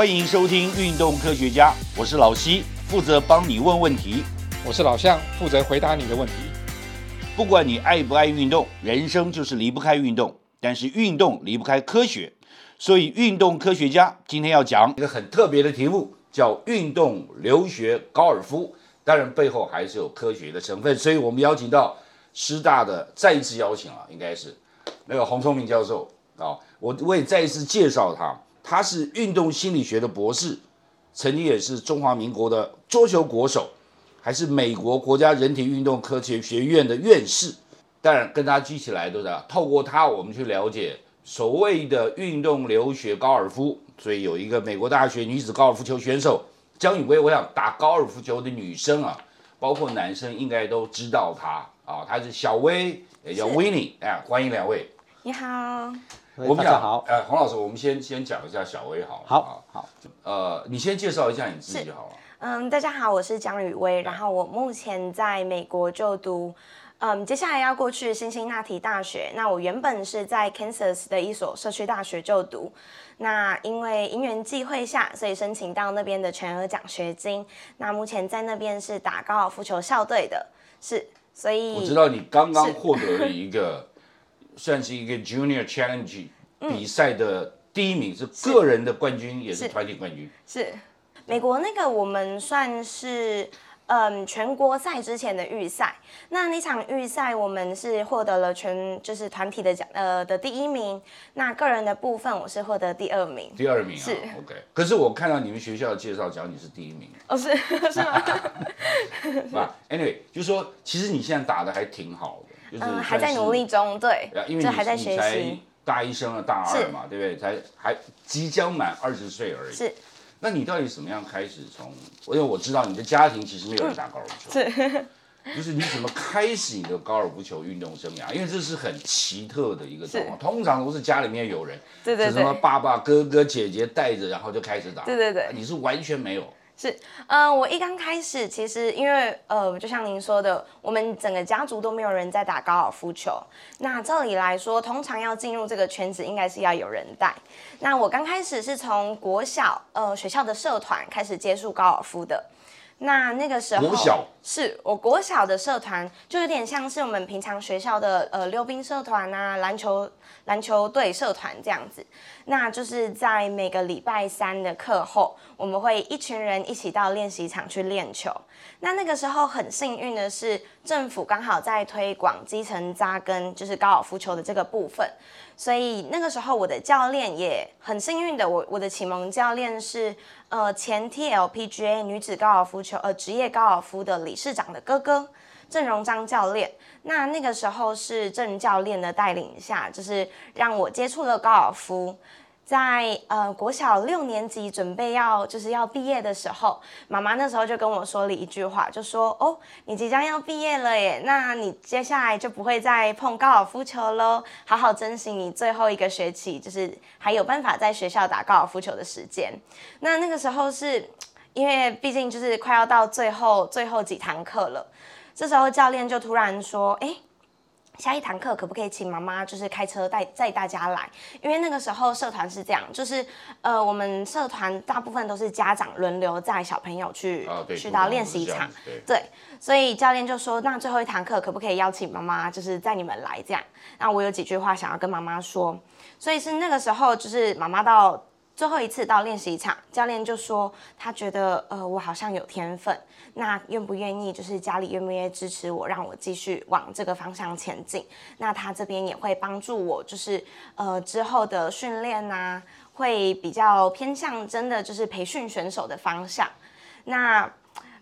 欢迎收听《运动科学家》，我是老西，负责帮你问问题。我是老向，负责回答你的问题。不管你爱不爱运动，人生就是离不开运动，但是运动离不开科学，所以运动科学家今天要讲一个很特别的题目，叫运动留学高尔夫。当然背后还是有科学的成分，所以我们邀请到师大的再一次邀请啊，应该是那个洪聪明教授啊，我我也再一次介绍他，他是运动心理学的博士，曾经也是中华民国的桌球国手，还是美国国家人体运动科学学院的院士。当然跟他聚起来都是透过他，我们去了解所谓的运动留学高尔夫，所以有一个美国大学女子高尔夫球选手。江雨薇，我想打高尔夫球的女生啊，包括男生应该都知道她啊，她是小薇，也叫 Winnie，哎，欢迎两位。你好，我们讲好，哎，洪老师，我们先先讲一下小薇好了。好，好，呃，你先介绍一下你自己就好了。嗯，大家好，我是江雨薇，然后我目前在美国就读。嗯，接下来要过去辛辛那提大学。那我原本是在 Kansas 的一所社区大学就读。那因为因缘际会下，所以申请到那边的全额奖学金。那目前在那边是打高尔夫球校队的，是。所以我知道你刚刚获得了一个，算是一个 Junior Challenge 比赛的第一名，是个人的冠军，也是团体冠军。是。美国那个我们算是。嗯，全国赛之前的预赛，那那场预赛我们是获得了全就是团体的奖呃的第一名，那个人的部分我是获得第二名。第二名啊，是 OK。可是我看到你们学校的介绍讲你是第一名。哦，是 是吗？吧，Anyway，就说其实你现在打的还挺好的，就是还在努力中，对，因为还在学习。大一升了大二嘛，对不对？才还即将满二十岁而已。是。那你到底怎么样开始从？因为我知道你的家庭其实没有人打高尔夫球，是，就是你怎么开始你的高尔夫球运动生涯？因为这是很奇特的一个状况，通常都是家里面有人，对对对，什么爸爸、哥哥、姐姐带着，然后就开始打，对对对，你是完全没有。是，嗯，我一刚开始，其实因为，呃，就像您说的，我们整个家族都没有人在打高尔夫球。那照理来说，通常要进入这个圈子，应该是要有人带。那我刚开始是从国小，呃，学校的社团开始接触高尔夫的。那那个时候，国小是我国小的社团，就有点像是我们平常学校的，呃，溜冰社团啊，篮球。篮球队社团这样子，那就是在每个礼拜三的课后，我们会一群人一起到练习场去练球。那那个时候很幸运的是，政府刚好在推广基层扎根，就是高尔夫球的这个部分。所以那个时候我的教练也很幸运的，我我的启蒙教练是呃前 TLPGA 女子高尔夫球呃职业高尔夫的理事长的哥哥。郑荣章教练，那那个时候是郑教练的带领下，就是让我接触了高尔夫。在呃国小六年级准备要就是要毕业的时候，妈妈那时候就跟我说了一句话，就说：“哦，你即将要毕业了耶，那你接下来就不会再碰高尔夫球喽，好好珍惜你最后一个学期，就是还有办法在学校打高尔夫球的时间。”那那个时候是因为毕竟就是快要到最后最后几堂课了。这时候教练就突然说：“哎，下一堂课可不可以请妈妈就是开车带载大家来？因为那个时候社团是这样，就是呃，我们社团大部分都是家长轮流载小朋友去去到练习场，对，所以教练就说：那最后一堂课可不可以邀请妈妈就是载你们来？这样，那我有几句话想要跟妈妈说，所以是那个时候就是妈妈到。”最后一次到练习场，教练就说他觉得呃我好像有天分，那愿不愿意就是家里愿不愿意支持我，让我继续往这个方向前进？那他这边也会帮助我，就是呃之后的训练呐，会比较偏向真的就是培训选手的方向。那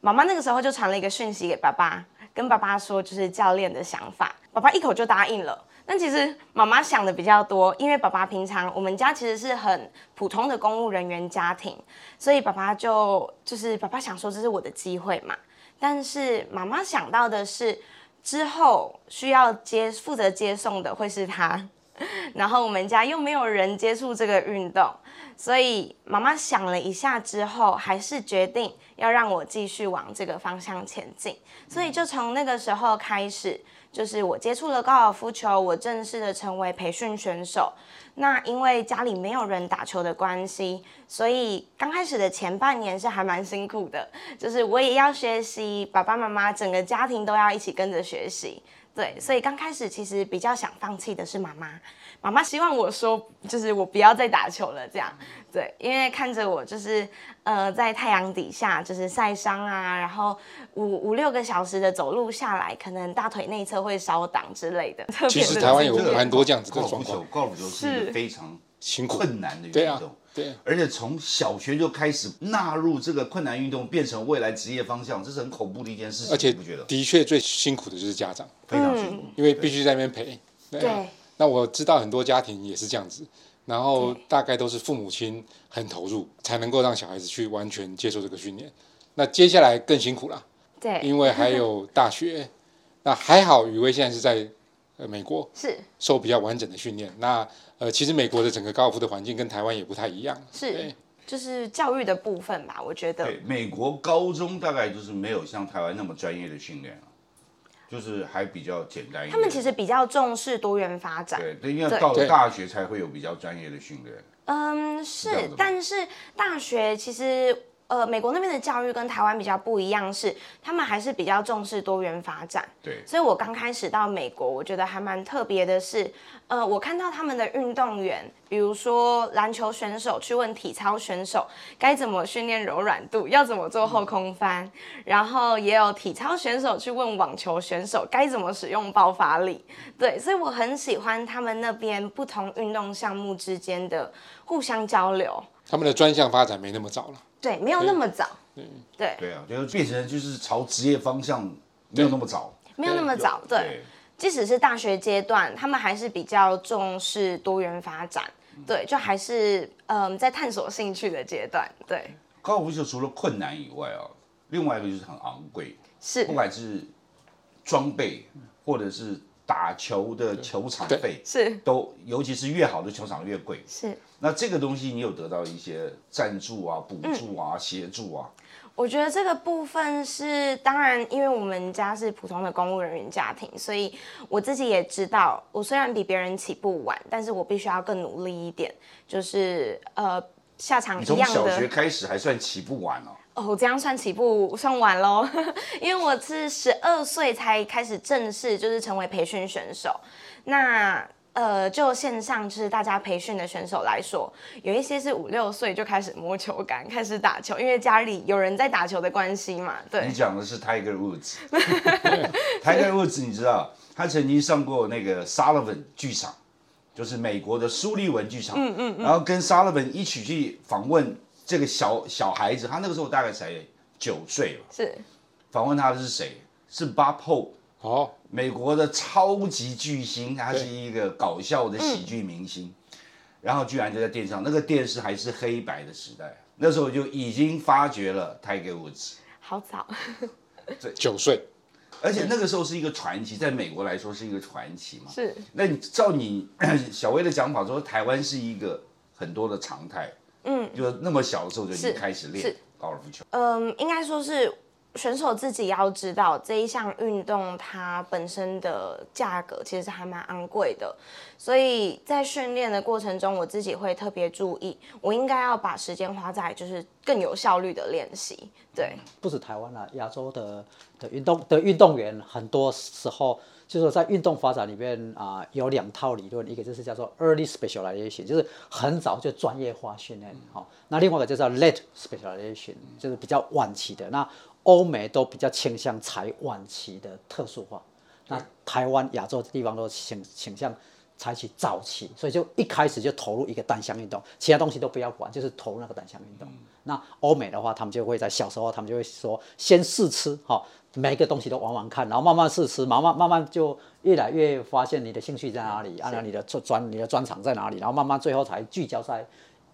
妈妈那个时候就传了一个讯息给爸爸，跟爸爸说就是教练的想法，爸爸一口就答应了。但其实妈妈想的比较多，因为爸爸平常我们家其实是很普通的公务人员家庭，所以爸爸就就是爸爸想说这是我的机会嘛。但是妈妈想到的是之后需要接负责接送的会是他，然后我们家又没有人接触这个运动，所以妈妈想了一下之后，还是决定要让我继续往这个方向前进。所以就从那个时候开始。就是我接触了高尔夫球，我正式的成为培训选手。那因为家里没有人打球的关系，所以刚开始的前半年是还蛮辛苦的，就是我也要学习，爸爸妈妈整个家庭都要一起跟着学习。对，所以刚开始其实比较想放弃的是妈妈，妈妈希望我说，就是我不要再打球了，这样。对，因为看着我就是呃在太阳底下就是晒伤啊，然后五五六个小时的走路下来，可能大腿内侧会烧挡之类的。其实台湾有蛮多这样子的状况。高尔夫球是一个非常辛苦、困难的运动。对，而且从小学就开始纳入这个困难运动，变成未来职业方向，这是很恐怖的一件事情。而且不觉得？的确最辛苦的就是家长，非常辛苦，因为必须在那边陪。对。那我知道很多家庭也是这样子，然后大概都是父母亲很投入，才能够让小孩子去完全接受这个训练。那接下来更辛苦了，对，因为还有大学。那还好，雨薇现在是在呃美国，是受比较完整的训练。那呃，其实美国的整个高尔夫的环境跟台湾也不太一样，是，就是教育的部分吧，我觉得。对，美国高中大概就是没有像台湾那么专业的训练就是还比较简单一点。他们其实比较重视多元发展，对，因为到了大学才会有比较专业的训练。嗯，是，但是大学其实。呃，美国那边的教育跟台湾比较不一样，是他们还是比较重视多元发展。对，所以我刚开始到美国，我觉得还蛮特别的是，呃，我看到他们的运动员，比如说篮球选手去问体操选手该怎么训练柔软度，要怎么做后空翻，然后也有体操选手去问网球选手该怎么使用爆发力。对，所以我很喜欢他们那边不同运动项目之间的互相交流。他们的专项发展没那么早了。对，没有那么早。对对对啊，就是变成就是朝职业方向没有那么早，没有那么早。对，即使是大学阶段，他们还是比较重视多元发展。对，就还是嗯在探索兴趣的阶段。对，高尔夫球除了困难以外啊，另外一个就是很昂贵，是不管是装备或者是。打球的球场费是都，尤其是越好的球场越贵。是，那这个东西你有得到一些赞助啊、补助啊、协助啊？我觉得这个部分是，当然，因为我们家是普通的公务人员家庭，所以我自己也知道，我虽然比别人起步晚，但是我必须要更努力一点，就是呃下场一样的。从小学开始还算起步晚哦。哦，这样算起步算晚喽，因为我是十二岁才开始正式就是成为培训选手。那呃，就线上就是大家培训的选手来说，有一些是五六岁就开始摸球杆，开始打球，因为家里有人在打球的关系嘛。对，你讲的是 Tiger Woods。Tiger Woods，你知道他曾经上过那个 Sullivan 剧场，就是美国的苏利文剧场。嗯嗯嗯。然后跟 Sullivan 一起去访问。这个小小孩子，他那个时候大概才九岁吧。是，访问他的是谁？是 Bob Hope。哦，美国的超级巨星，他是一个搞笑的喜剧明星。然后居然就在电视上，那个电视还是黑白的时代，那时候就已经发掘了 Tiger Woods。好早。对九岁。而且那个时候是一个传奇，在美国来说是一个传奇嘛。是。那你照你 小薇的讲法说，台湾是一个很多的常态。嗯，就那么小的时候就已经开始练高尔夫球。嗯，应该说是选手自己要知道这一项运动它本身的价格其实还蛮昂贵的，所以在训练的过程中，我自己会特别注意，我应该要把时间花在就是更有效率的练习。对，不止台湾了，亚洲的的运动的运动员很多时候。就是在运动发展里面啊，有两套理论，一个就是叫做 early specialization，就是很早就专业化训练，好，那另外一个就叫 late specialization，就是比较晚期的。那欧美都比较倾向采晚期的特殊化，那台湾、亚洲地方都倾倾向采取早期，所以就一开始就投入一个单项运动，其他东西都不要管，就是投入那个单项运动。那欧美的话，他们就会在小时候，他们就会说先试吃，哈。每个东西都玩玩看，然后慢慢试吃，慢慢慢慢就越来越发现你的兴趣在哪里，按照你的专专你的专长在哪里，然后慢慢最后才聚焦在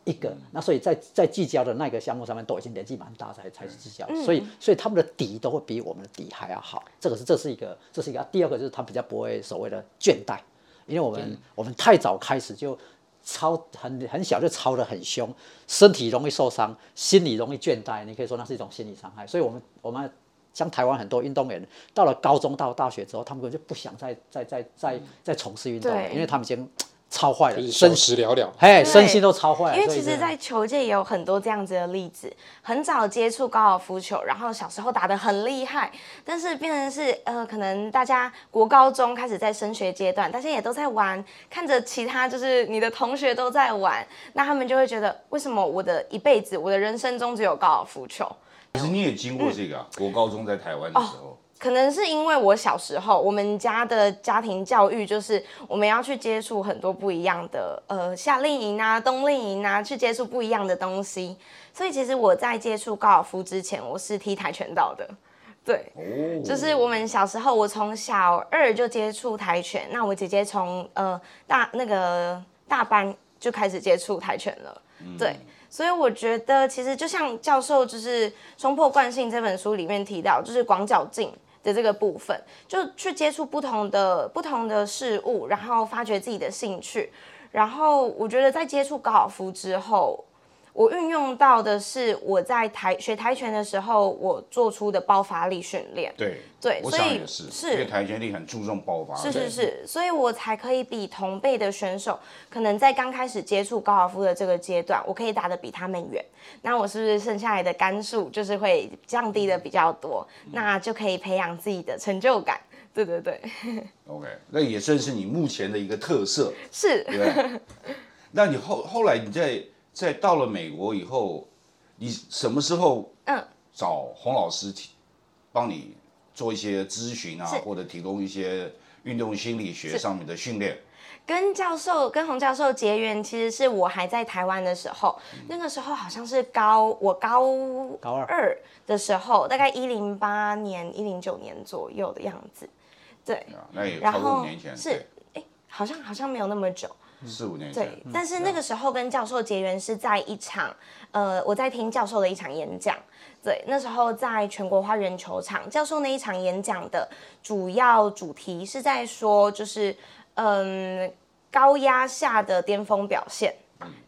一个。那所以在在聚焦的那个项目上面都已经年纪蛮大才才聚焦，所以所以他们的底都会比我们的底还要好。这个是这是一个这是一个。第二个就是他比较不会所谓的倦怠，因为我们我们太早开始就操很很小就操得很凶，身体容易受伤，心理容易倦怠，你可以说那是一种心理伤害。所以我们我们。像台湾很多运动员到了高中到大学之后，他们根本就不想再再再再再从事运动了，因为他们已经超坏了，就是小身时了了。嘿，身心都超坏了。因为其实，在球界也有很多这样子的例子，很早接触高尔夫球，然后小时候打得很厉害，但是变成是呃，可能大家国高中开始在升学阶段，大家也都在玩，看着其他就是你的同学都在玩，那他们就会觉得，为什么我的一辈子，我的人生中只有高尔夫球？可是你也经过这个啊，我高中在台湾的时候，可能是因为我小时候，我们家的家庭教育就是我们要去接触很多不一样的呃夏令营啊、冬令营啊，去接触不一样的东西。所以其实我在接触高尔夫之前，我是踢跆拳道的。对，哦，就是我们小时候，我从小二就接触跆拳，那我姐姐从呃大那个大班就开始接触跆拳了。对，所以我觉得其实就像教授就是《冲破惯性》这本书里面提到，就是广角镜的这个部分，就去接触不同的不同的事物，然后发掘自己的兴趣。然后我觉得在接触高尔夫之后，我运用到的是我在台学跆拳的时候，我做出的爆发力训练。对对，所以是，是因为跆拳力很注重爆发，是是是，所以我才可以比同辈的选手，可能在刚开始接触高尔夫的这个阶段，我可以打得比他们远。那我是不是剩下来的杆数就是会降低的比较多？那就可以培养自己的成就感。对对对，OK，那也算是你目前的一个特色，是对？那你后后来你在在到了美国以后，你什么时候嗯找洪老师提帮你做一些咨询啊，或者提供一些运动心理学上面的训练？跟教授跟洪教授结缘，其实是我还在台湾的时候，那个时候好像是高我高高二二的时候，大概一零八年一零九年左右的样子。对，啊那也然超过五年前，是哎，好像好像没有那么久。对四五年前对，，但是那个时候跟教授结缘是在一场，呃，我在听教授的一场演讲。对，那时候在全国花园球场，教授那一场演讲的主要主题是在说，就是嗯，高压下的巅峰表现。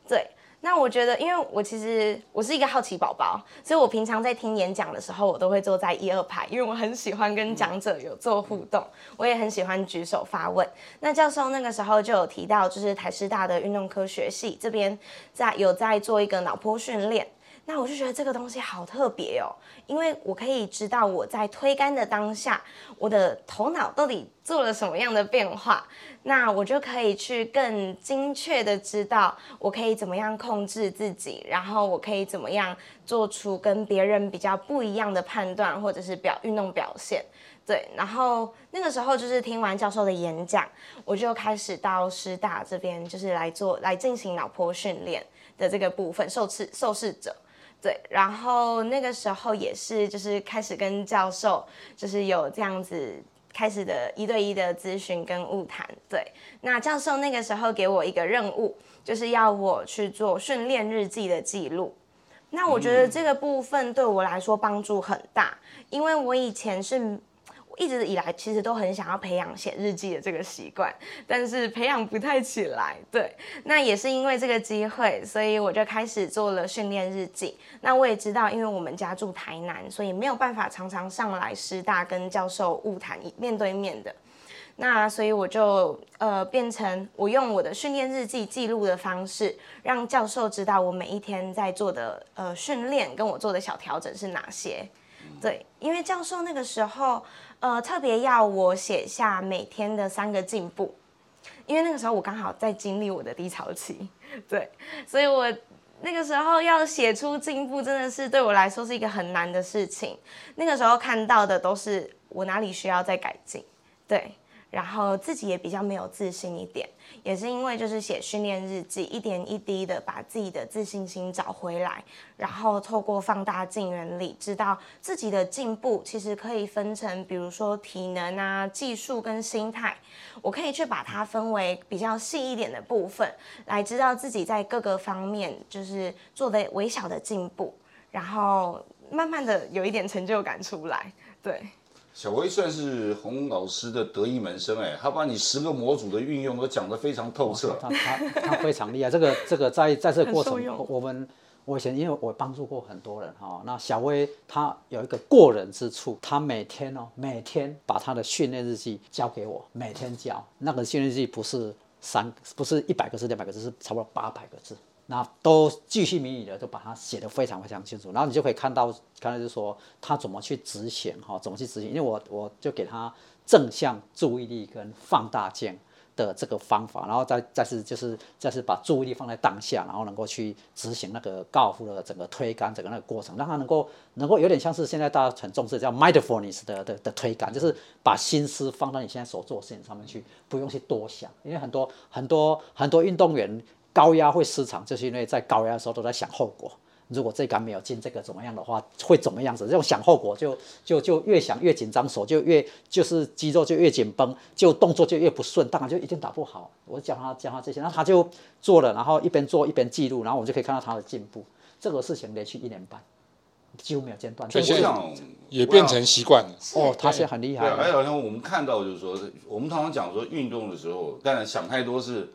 对，那我觉得，因为我其实我是一个好奇宝宝，所以我平常在听演讲的时候，我都会坐在一二排，因为我很喜欢跟讲者有做互动，我也很喜欢举手发问。那教授那个时候就有提到，就是台师大的运动科学系这边在有在做一个脑波训练。那我就觉得这个东西好特别哦，因为我可以知道我在推杆的当下，我的头脑到底做了什么样的变化，那我就可以去更精确的知道我可以怎么样控制自己，然后我可以怎么样做出跟别人比较不一样的判断，或者是表运动表现。对，然后那个时候就是听完教授的演讲，我就开始到师大这边，就是来做来进行脑波训练的这个部分，受试受试者。对，然后那个时候也是就是开始跟教授就是有这样子开始的一对一的咨询跟物谈。对，那教授那个时候给我一个任务，就是要我去做训练日记的记录。那我觉得这个部分对我来说帮助很大，因为我以前是。一直以来其实都很想要培养写日记的这个习惯，但是培养不太起来。对，那也是因为这个机会，所以我就开始做了训练日记。那我也知道，因为我们家住台南，所以没有办法常常上来师大跟教授晤谈面对面的。那所以我就呃变成我用我的训练日记记录的方式，让教授知道我每一天在做的呃训练跟我做的小调整是哪些。对，因为教授那个时候呃特别要我写下每天的三个进步，因为那个时候我刚好在经历我的低潮期，对，所以我那个时候要写出进步，真的是对我来说是一个很难的事情。那个时候看到的都是我哪里需要再改进，对。然后自己也比较没有自信一点，也是因为就是写训练日记，一点一滴的把自己的自信心找回来，然后透过放大镜原理，知道自己的进步其实可以分成，比如说体能啊、技术跟心态，我可以去把它分为比较细一点的部分，来知道自己在各个方面就是做的微小的进步，然后慢慢的有一点成就感出来，对。小薇算是洪老师的得意门生哎，他把你十个模组的运用都讲得非常透彻。他他他非常厉害，这个这个在在这个过程我们我以前因为我帮助过很多人哈，那小薇她有一个过人之处，她每天哦每天把她的训练日记交给我，每天交，那个训练日记不是三不是一百个字两百个字，是差不多八百个字。那都巨细靡遗的，都把它写得非常非常清楚，然后你就可以看到，刚才就说他怎么去执行哈，怎么去执行，因为我我就给他正向注意力跟放大镜的这个方法，然后再再是就是再是把注意力放在当下，然后能够去执行那个高尔夫的整个推杆整个那个过程，让他能够能够有点像是现在大家很重视叫 mindfulness 的的的推杆，就是把心思放到你现在所做的事情上面去，不用去多想，因为很多很多很多运动员。高压会失常，就是因为在高压的时候都在想后果。如果这杆没有进，这个怎么样的话，会怎么样子？这种想后果，就就就越想越紧张，手就越就是肌肉就越紧绷，就动作就越不顺，当然就一定打不好。我教他教他这些，然后他就做了，然后一边做一边记录，然后我就可以看到他的进步。这个事情连续一年半，几乎没有间断。所以现在也变成习惯了。哦，他现在很厉害。对，还有像我们看到就是说，我们常常讲说运动的时候，当然想太多是。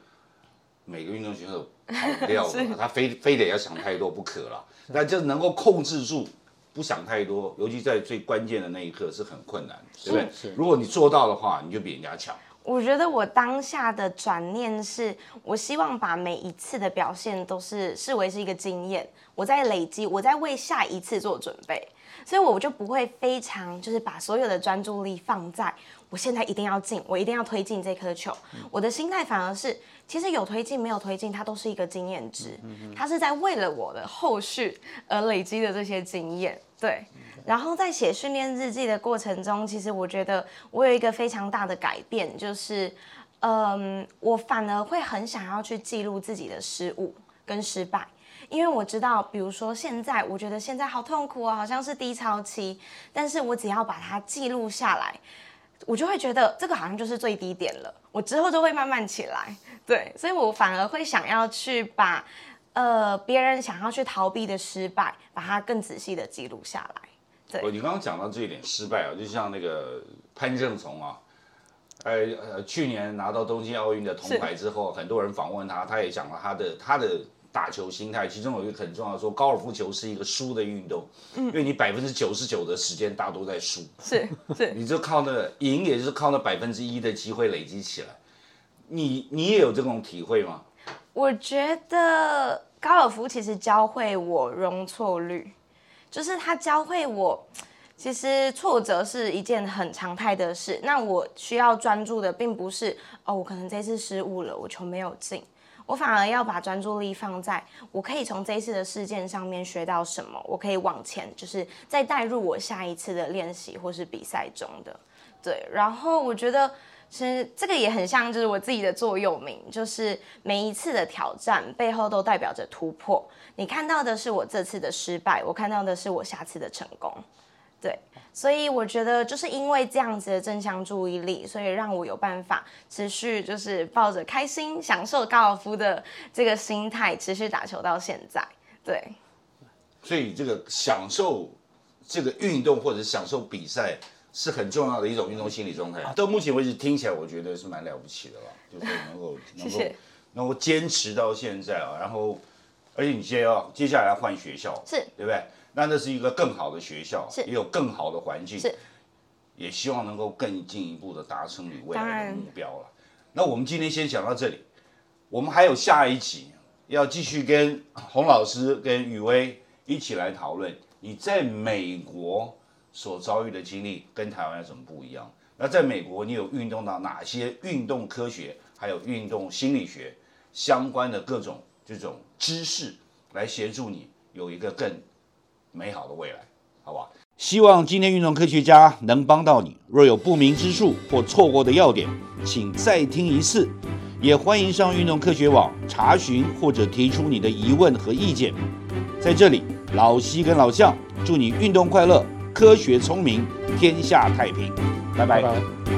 每个运动选手跑掉了，他非非得要想太多不可了。但就能够控制住，不想太多，尤其在最关键的那一刻是很困难，对不对？如果你做到的话，你就比人家强。我觉得我当下的转念是，我希望把每一次的表现都是视为是一个经验，我在累积，我在为下一次做准备，所以我就不会非常就是把所有的专注力放在我现在一定要进，我一定要推进这颗球。我的心态反而是。其实有推进没有推进，它都是一个经验值，它是在为了我的后续而累积的这些经验。对，然后在写训练日记的过程中，其实我觉得我有一个非常大的改变，就是，嗯，我反而会很想要去记录自己的失误跟失败，因为我知道，比如说现在，我觉得现在好痛苦啊，好像是低潮期，但是我只要把它记录下来。我就会觉得这个好像就是最低点了，我之后就会慢慢起来，对，所以我反而会想要去把，呃，别人想要去逃避的失败，把它更仔细的记录下来。对，你刚刚讲到这一点失败啊，就像那个潘正从啊，呃呃，去年拿到东京奥运的铜牌之后，很多人访问他，他也讲了他的他的。打球心态，其中有一个很重要，说高尔夫球是一个输的运动，嗯，因为你百分之九十九的时间大多在输，是是，你就靠那赢，也就是靠那百分之一的机会累积起来。你你也有这种体会吗？我觉得高尔夫其实教会我容错率，就是他教会我，其实挫折是一件很常态的事。那我需要专注的，并不是哦，我可能这次失误了，我球没有进。我反而要把专注力放在我可以从这一次的事件上面学到什么，我可以往前，就是再带入我下一次的练习或是比赛中的。对，然后我觉得其实这个也很像，就是我自己的座右铭，就是每一次的挑战背后都代表着突破。你看到的是我这次的失败，我看到的是我下次的成功。对。所以我觉得就是因为这样子的正向注意力，所以让我有办法持续就是抱着开心、享受高尔夫的这个心态持续打球到现在。对，所以这个享受这个运动或者享受比赛是很重要的一种运动心理状态。到目前为止听起来，我觉得是蛮了不起的了，就是能够 能够能够坚持到现在啊。然后，而且你现在要接下来要换学校，是对不对？那那是一个更好的学校，也有更好的环境，是，也希望能够更进一步的达成你未来的目标了。那我们今天先讲到这里，我们还有下一集要继续跟 洪老师跟雨薇一起来讨论你在美国所遭遇的经历跟台湾有什么不一样。那在美国你有运动到哪些运动科学还有运动心理学相关的各种这种知识来协助你有一个更。美好的未来，好不好？希望今天运动科学家能帮到你。若有不明之处或错过的要点，请再听一次。也欢迎上运动科学网查询或者提出你的疑问和意见。在这里，老西跟老向祝你运动快乐，科学聪明，天下太平。拜拜。